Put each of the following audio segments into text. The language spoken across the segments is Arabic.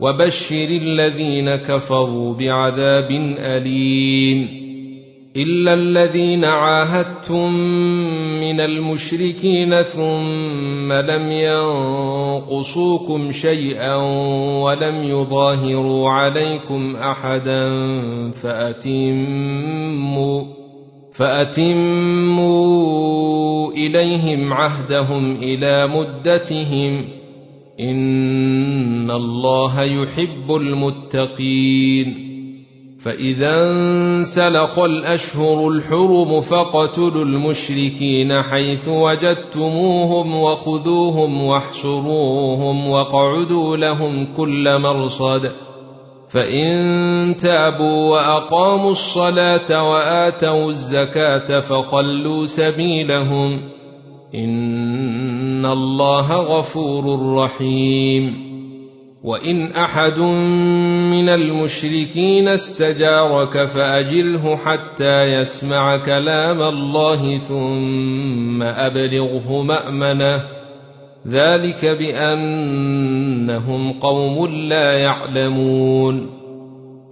وبشر الذين كفروا بعذاب أليم إلا الذين عاهدتم من المشركين ثم لم ينقصوكم شيئا ولم يظاهروا عليكم أحدا فأتموا فأتموا إليهم عهدهم إلى مدتهم إن الله يحب المتقين فإذا انسلخ الأشهر الحرم فاقتلوا المشركين حيث وجدتموهم وخذوهم واحشروهم واقعدوا لهم كل مرصد فإن تابوا وأقاموا الصلاة وآتوا الزكاة فخلوا سبيلهم ان الله غفور رحيم وان احد من المشركين استجارك فاجره حتى يسمع كلام الله ثم ابلغه مامنه ذلك بانهم قوم لا يعلمون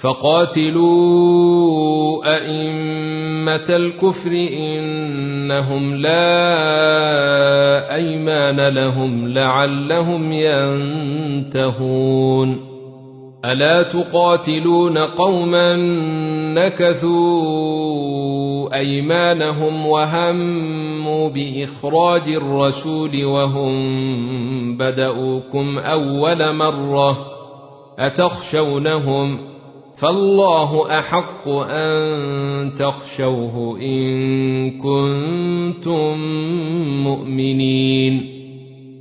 فقاتلوا أئمة الكفر إنهم لا أيمان لهم لعلهم ينتهون. ألا تقاتلون قوما نكثوا أيمانهم وهموا بإخراج الرسول وهم بدأوكم أول مرة أتخشونهم فالله أحق أن تخشوه إن كنتم مؤمنين.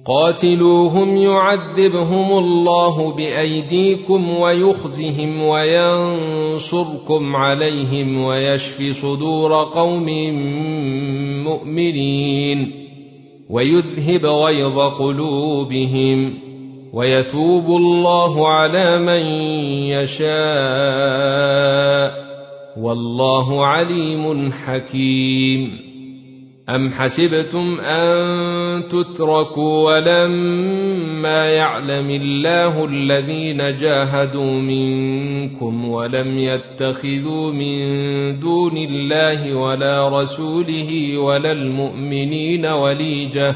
قاتلوهم يعذبهم الله بأيديكم ويخزهم وينصركم عليهم ويشف صدور قوم مؤمنين. ويذهب غيظ قلوبهم. ويتوب الله على من يشاء والله عليم حكيم. أم حسبتم أن تتركوا ولما يعلم الله الذين جاهدوا منكم ولم يتخذوا من دون الله ولا رسوله ولا المؤمنين وليجة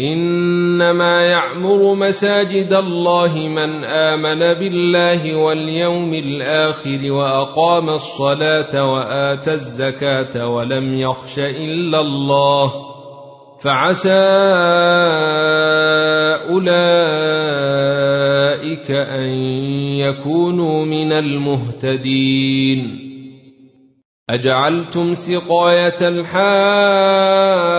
إنما يعمر مساجد الله من آمن بالله واليوم الآخر وأقام الصلاة واتى الزكاة ولم يخش إلا الله فعسى أولئك أن يكونوا من المهتدين. أجعلتم سقاية الحاج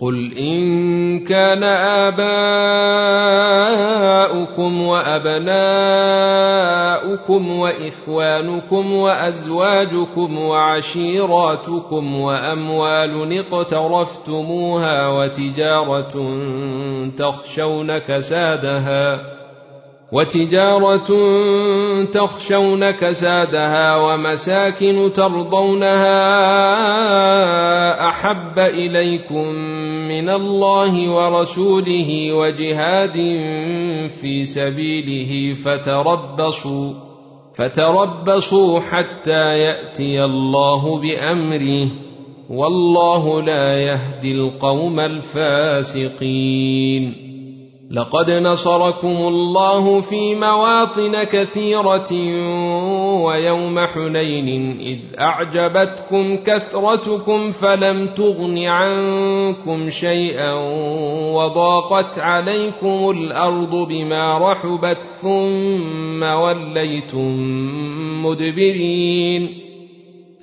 قل ان كان اباؤكم وابناؤكم واخوانكم وازواجكم وعشيراتكم واموال اقترفتموها وتجاره تخشون كسادها وتجاره تخشون كسادها ومساكن ترضونها احب اليكم من الله ورسوله وجهاد في سبيله فتربصوا فتربصوا حتى يأتي الله بأمره. والله لا يهدي القوم الفاسقين. لقد نصركم الله في مواطن كثيرة ويوم حنين إذ أعجبتكم كثرتكم فلم تغن عنكم شيئا وضاقت عليكم الأرض بما رحبت ثم وليتم مدبرين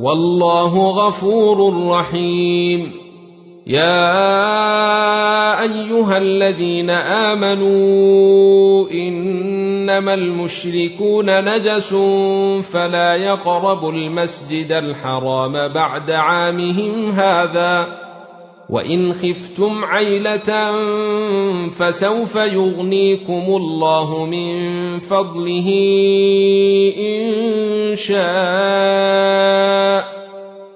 والله غفور رحيم. يا أيها الذين آمنوا إنما المشركون نجس فلا يقربوا المسجد الحرام بعد عامهم هذا. وإن خفتم عيلة فسوف يغنيكم الله من فضله إن شاء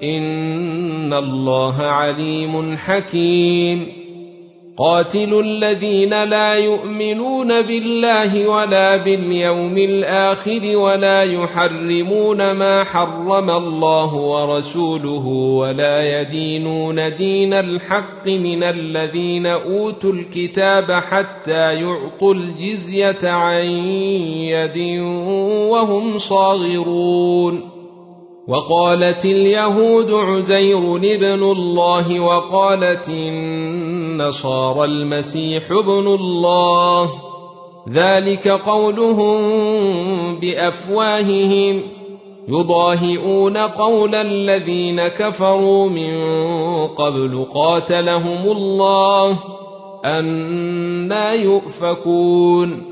إن الله عليم حكيم قاتلوا الذين لا يؤمنون بالله ولا باليوم الآخر ولا يحرمون ما حرم الله ورسوله ولا يدينون دين الحق من الذين أوتوا الكتاب حتى يعطوا الجزية عن يد وهم صاغرون وقالت اليهود عزير ابن الله وقالت النصارى المسيح ابن الله. ذلك قولهم بأفواههم. يضاهئون قول الذين كفروا من قبل قاتلهم الله. أنا يؤفكون.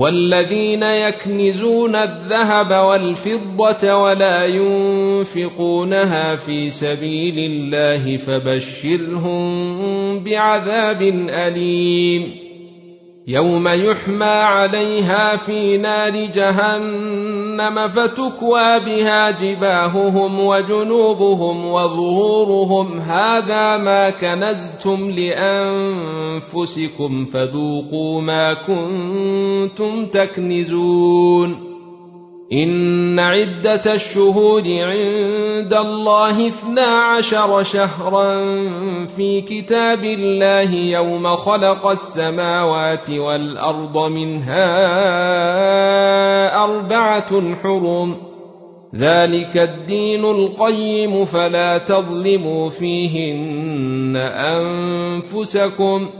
والذين يكنزون الذهب والفضة ولا ينفقونها في سبيل الله فبشرهم بعذاب أليم. يوم يحمى عليها في نار جهنم فتكوى بها جباههم وجنوبهم وظهورهم. هذا ما كنزتم لأنفسكم فذوقوا ما كنتم تكنزون. إن عدة الشهود عند الله اثنا عشر شهرا في كتاب الله يوم خلق السماوات والأرض منها أربعة حرم. ذلك الدين القيم فلا تظلموا فيهن أنفسكم ۖ.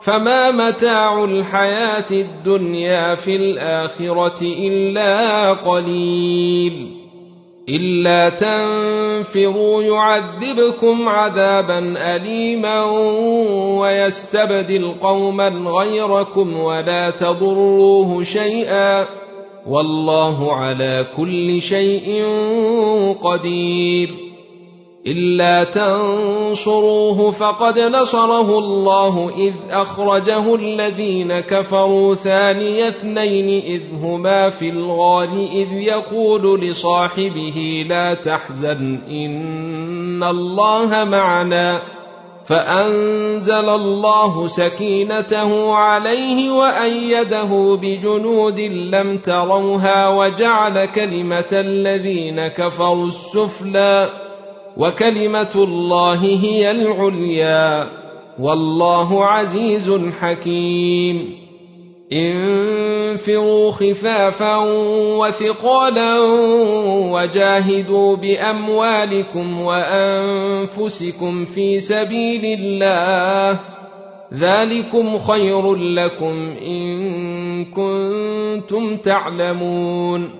فما متاع الحياة الدنيا في الآخرة إلا قليل. إلا تنفروا يعذبكم عذابا أليما ويستبدل قوما غيركم ولا تضروه شيئا. والله على كل شيء قدير. إلا تنصروه فقد نصره الله إذ أخرجه الذين كفروا ثاني اثنين إذ هما في الغار إذ يقول لصاحبه لا تحزن إن الله معنا فأنزل الله سكينته عليه وأيده بجنود لم تروها وجعل كلمة الذين كفروا السفلى وكلمة الله هي العليا والله عزيز حكيم. انفروا خفافا وثقالا وجاهدوا بأموالكم وأنفسكم في سبيل الله. ذلكم خير لكم إن كنتم تعلمون.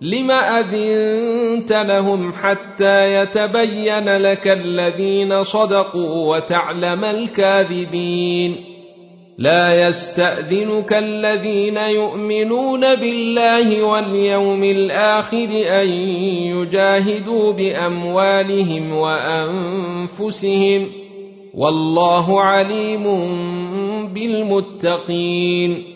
لم اذنت لهم حتى يتبين لك الذين صدقوا وتعلم الكاذبين لا يستاذنك الذين يؤمنون بالله واليوم الآخر ان يجاهدوا باموالهم وانفسهم والله عليم بالمتقين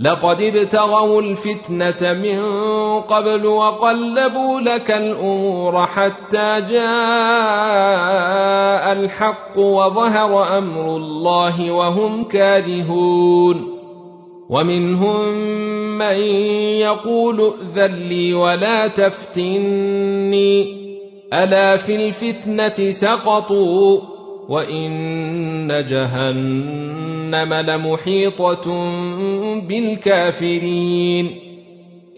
لقد ابتغوا الفتنة من قبل وقلبوا لك الأمور حتى جاء الحق وظهر أمر الله وهم كارهون ومنهم من يقول ائذن لي ولا تفتني. ألا في الفتنة سقطوا وإن جهنم لمحيطة بالكافرين.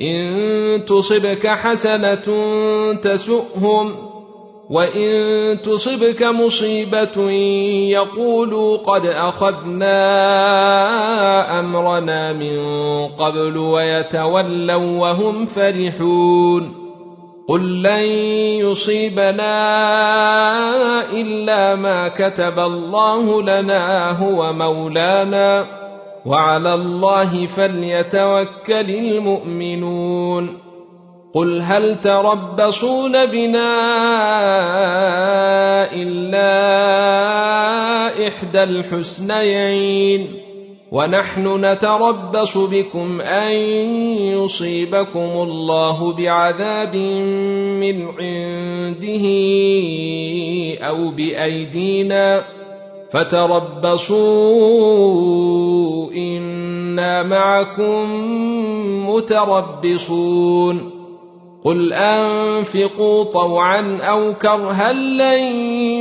إن تصبك حسنة تسؤهم وإن تصبك مصيبة يقولوا قد أخذنا أمرنا من قبل ويتولوا وهم فرحون. قل لن يصيبنا إلا ما كتب الله لنا هو مولانا. وعلى الله فليتوكل المؤمنون. قل هل تربصون بنا إلا إحدى الحسنيين؟ ونحن نتربص بكم أن يصيبكم الله بعذاب من عنده أو بأيدينا فتربصوا إنا معكم متربصون. قل أنفقوا طوعا أو كرها لن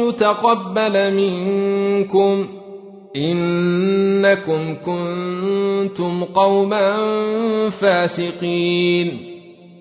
يتقبل منكم. إنكم كنتم قوما فاسقين.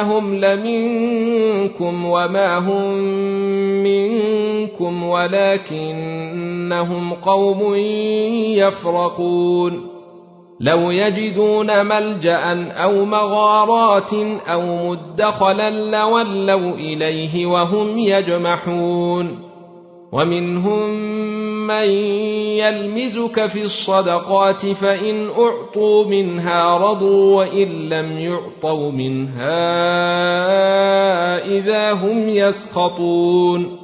إنهم لمنكم وما هم منكم ولكنهم قوم يفرقون. لو يجدون ملجأ أو مغارات أو مدخلا لولوا إليه وهم يجمحون. ومنهم من يلمزك في الصدقات فان اعطوا منها رضوا وان لم يعطوا منها اذا هم يسخطون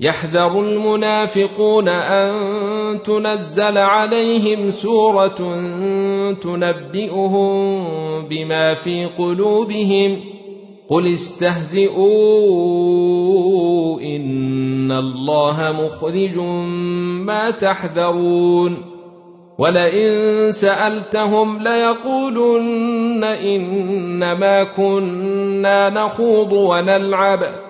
يحذر المنافقون أن تنزل عليهم سورة تنبئهم بما في قلوبهم قل استهزئوا إن الله مخرج ما تحذرون ولئن سألتهم ليقولن إنما كنا نخوض ونلعب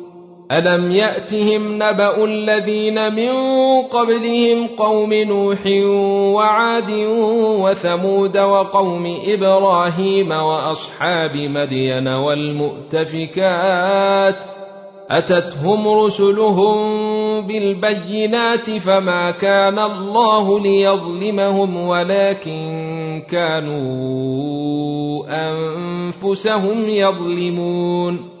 الم ياتهم نبا الذين من قبلهم قوم نوح وعاد وثمود وقوم إبراهيم واصحاب مدين والمؤتفكات اتتهم رسلهم بالبينات فما كان الله ليظلمهم ولكن كانوا انفسهم يظلمون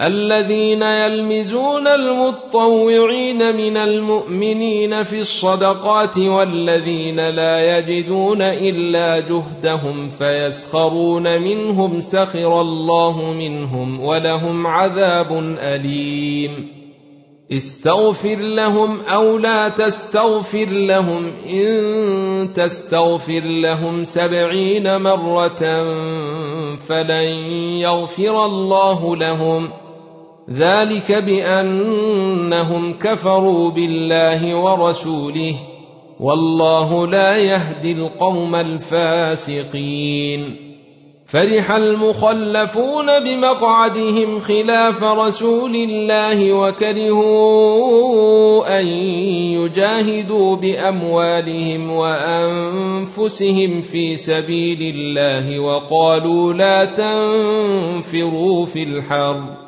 الذين يلمزون المطوعين من المؤمنين في الصدقات والذين لا يجدون إلا جهدهم فيسخرون منهم سخر الله منهم ولهم عذاب أليم. استغفر لهم أو لا تستغفر لهم إن تستغفر لهم سبعين مرة فلن يغفر الله لهم. ذلك بأنهم كفروا بالله ورسوله والله لا يهدي القوم الفاسقين. فرح المخلفون بمقعدهم خلاف رسول الله وكرهوا أن يجاهدوا بأموالهم وأنفسهم في سبيل الله وقالوا لا تنفروا في الحرب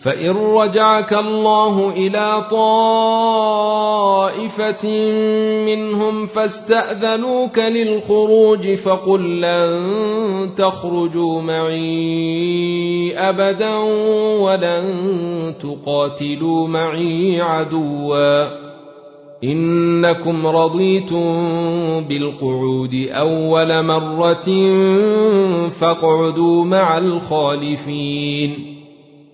فان رجعك الله إلى طائفه منهم فاستاذنوك للخروج فقل لن تخرجوا معي ابدا ولن تقاتلوا معي عدوا انكم رضيتم بالقعود اول مره فاقعدوا مع الخالفين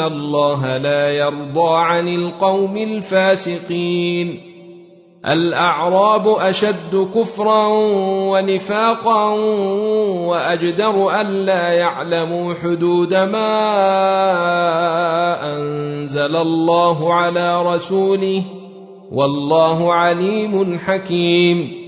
الله لا يرضى عن القوم الفاسقين الأعراب أشد كفرا ونفاقا وأجدر الا يعلموا حدود ما أنزل الله على رسوله والله عليم حكيم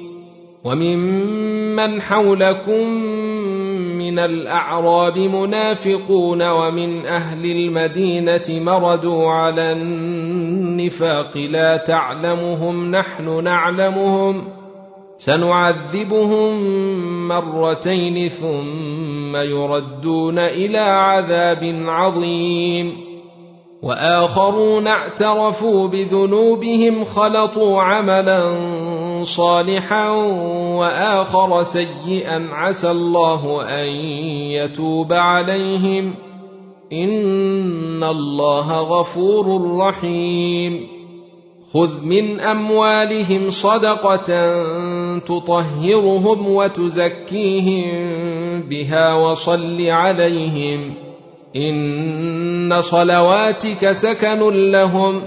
وممن حولكم من الأعراب منافقون ومن أهل المدينة مردوا على النفاق لا تعلمهم نحن نعلمهم سنعذبهم مرتين ثم يردون إلى عذاب عظيم وآخرون اعترفوا بذنوبهم خلطوا عملا صالحا وآخر سيئا عسى الله أن يتوب عليهم. إن الله غفور رحيم. خذ من أموالهم صدقة تطهرهم وتزكيهم بها وصل عليهم. إن صلواتك سكن لهم.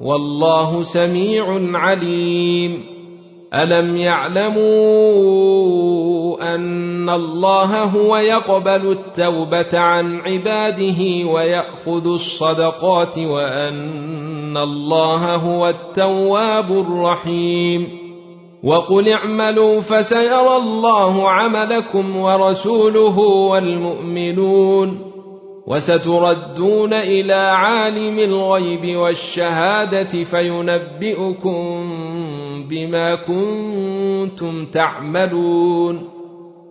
والله سميع عليم. الم يعلموا ان الله هو يقبل التوبه عن عباده وياخذ الصدقات وان الله هو التواب الرحيم وقل اعملوا فسيرى الله عملكم ورسوله والمؤمنون وستردون إلى عالم الغيب والشهاده فينبئكم بما كنتم تعملون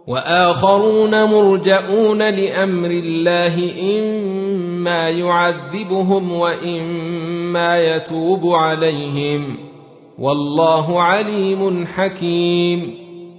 وآخرون مرجئون لأمر الله إما يعذبهم وإما يتوب عليهم والله عليم حكيم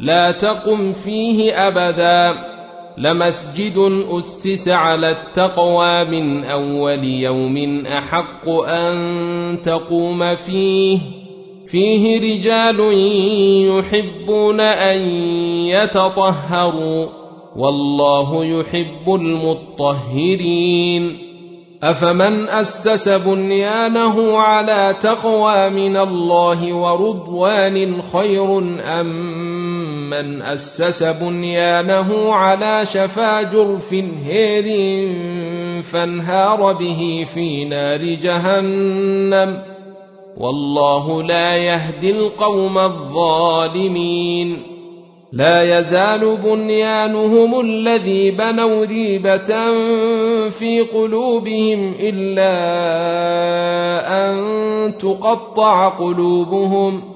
لا تقم فيه أبدا. لمسجد أسس على التقوى من أول يوم أحق أن تقوم فيه. فيه رجال يحبون أن يتطهروا. والله يحب المطهرين. أفمن أسس بنيانه على تقوى من الله ورضوان خير أم من اسس بنيانه على شفا جرف هير فانهار به في نار جهنم والله لا يهدي القوم الظالمين لا يزال بنيانهم الذي بنوا ريبه في قلوبهم الا ان تقطع قلوبهم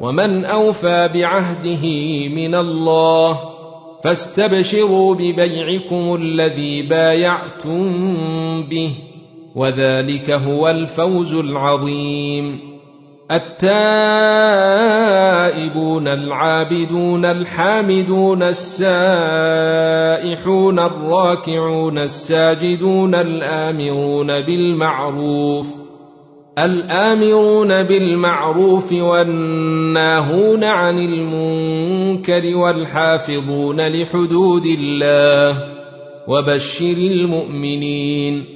ومن أوفى بعهده من الله فاستبشروا ببيعكم الذي بايعتم به وذلك هو الفوز العظيم. التائبون العابدون الحامدون السائحون الراكعون الساجدون الآمرون بالمعروف الآمرون بالمعروف والناهون عن المنكر والحافظون لحدود الله وبشر المؤمنين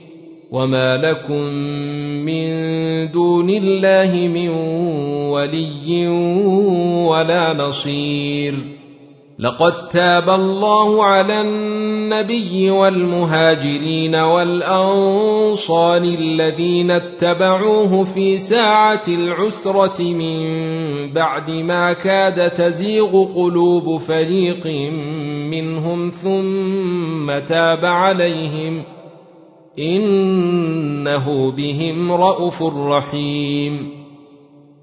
وما لكم من دون الله من ولي ولا نصير لقد تاب الله على النبي والمهاجرين والانصار الذين اتبعوه في ساعه العسره من بعد ما كاد تزيغ قلوب فريق منهم ثم تاب عليهم إنه بهم رءوف رحيم.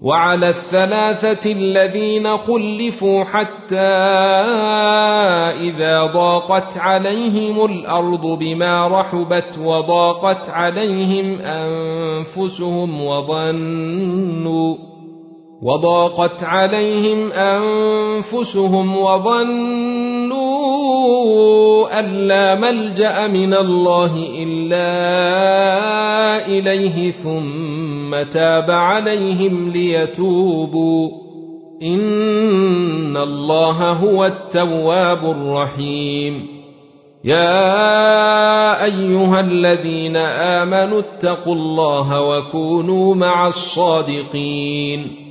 وعلى الثلاثة الذين خلفوا حتى إذا ضاقت عليهم الأرض بما رحبت وضاقت عليهم أنفسهم وظنوا وضاقت عليهم أنفسهم وظنوا أن لا ملجأ من الله إلا إليه ثم تاب عليهم ليتوبوا. إن الله هو التواب الرحيم. يا أيها الذين آمنوا اتقوا الله وكونوا مع الصادقين.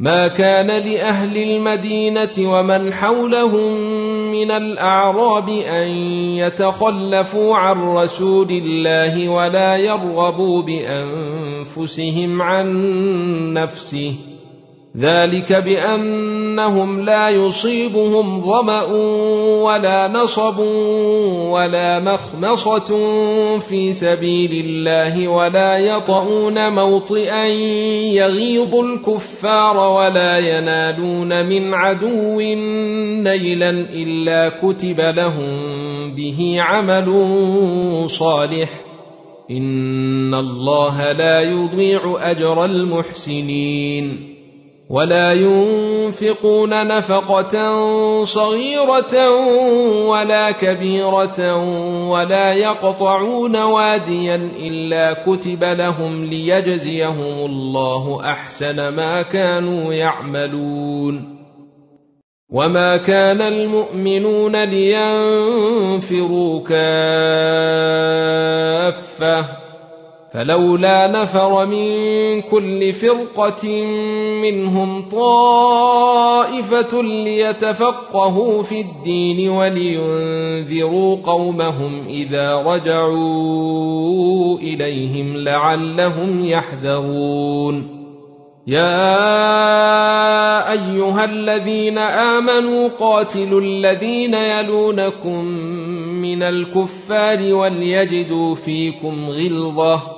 ما كان لأهل المدينة ومن حولهم من الأعراب أن يتخلفوا عن رسول الله ولا يرغبوا بأنفسهم عن نفسه. ذلك بأنهم لا يصيبهم ظمأ ولا نصب ولا مخمصة في سبيل الله ولا يطؤون موطئا يغيظ الكفار ولا ينالون من عدو نيلا إلا كتب لهم به عمل صالح. إن الله لا يضيع أجر المحسنين. ولا ينفقون نفقة صغيرة ولا كبيرة ولا يقطعون واديا إلا كتب لهم ليجزيهم الله أحسن ما كانوا يعملون. وما كان المؤمنون لينفروا كافة فلولا نفر من كل فرقة منهم طائفة ليتفقهوا في الدين ولينذروا قومهم إذا رجعوا إليهم لعلهم يحذرون. يا أيها الذين آمنوا قاتلوا الذين يلونكم من الكفار وليجدوا فيكم غلظة.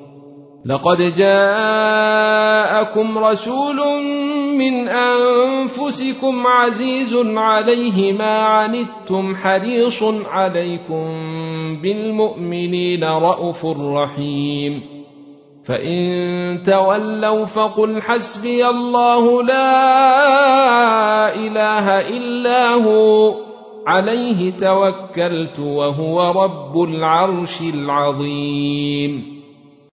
لقد جاءكم رسول من أنفسكم عزيز عليه ما عنتم حريص عليكم بالمؤمنين رءوف رحيم. فإن تولوا فقل حسبي الله لا إله إلا هو عليه توكلت وهو رب العرش العظيم.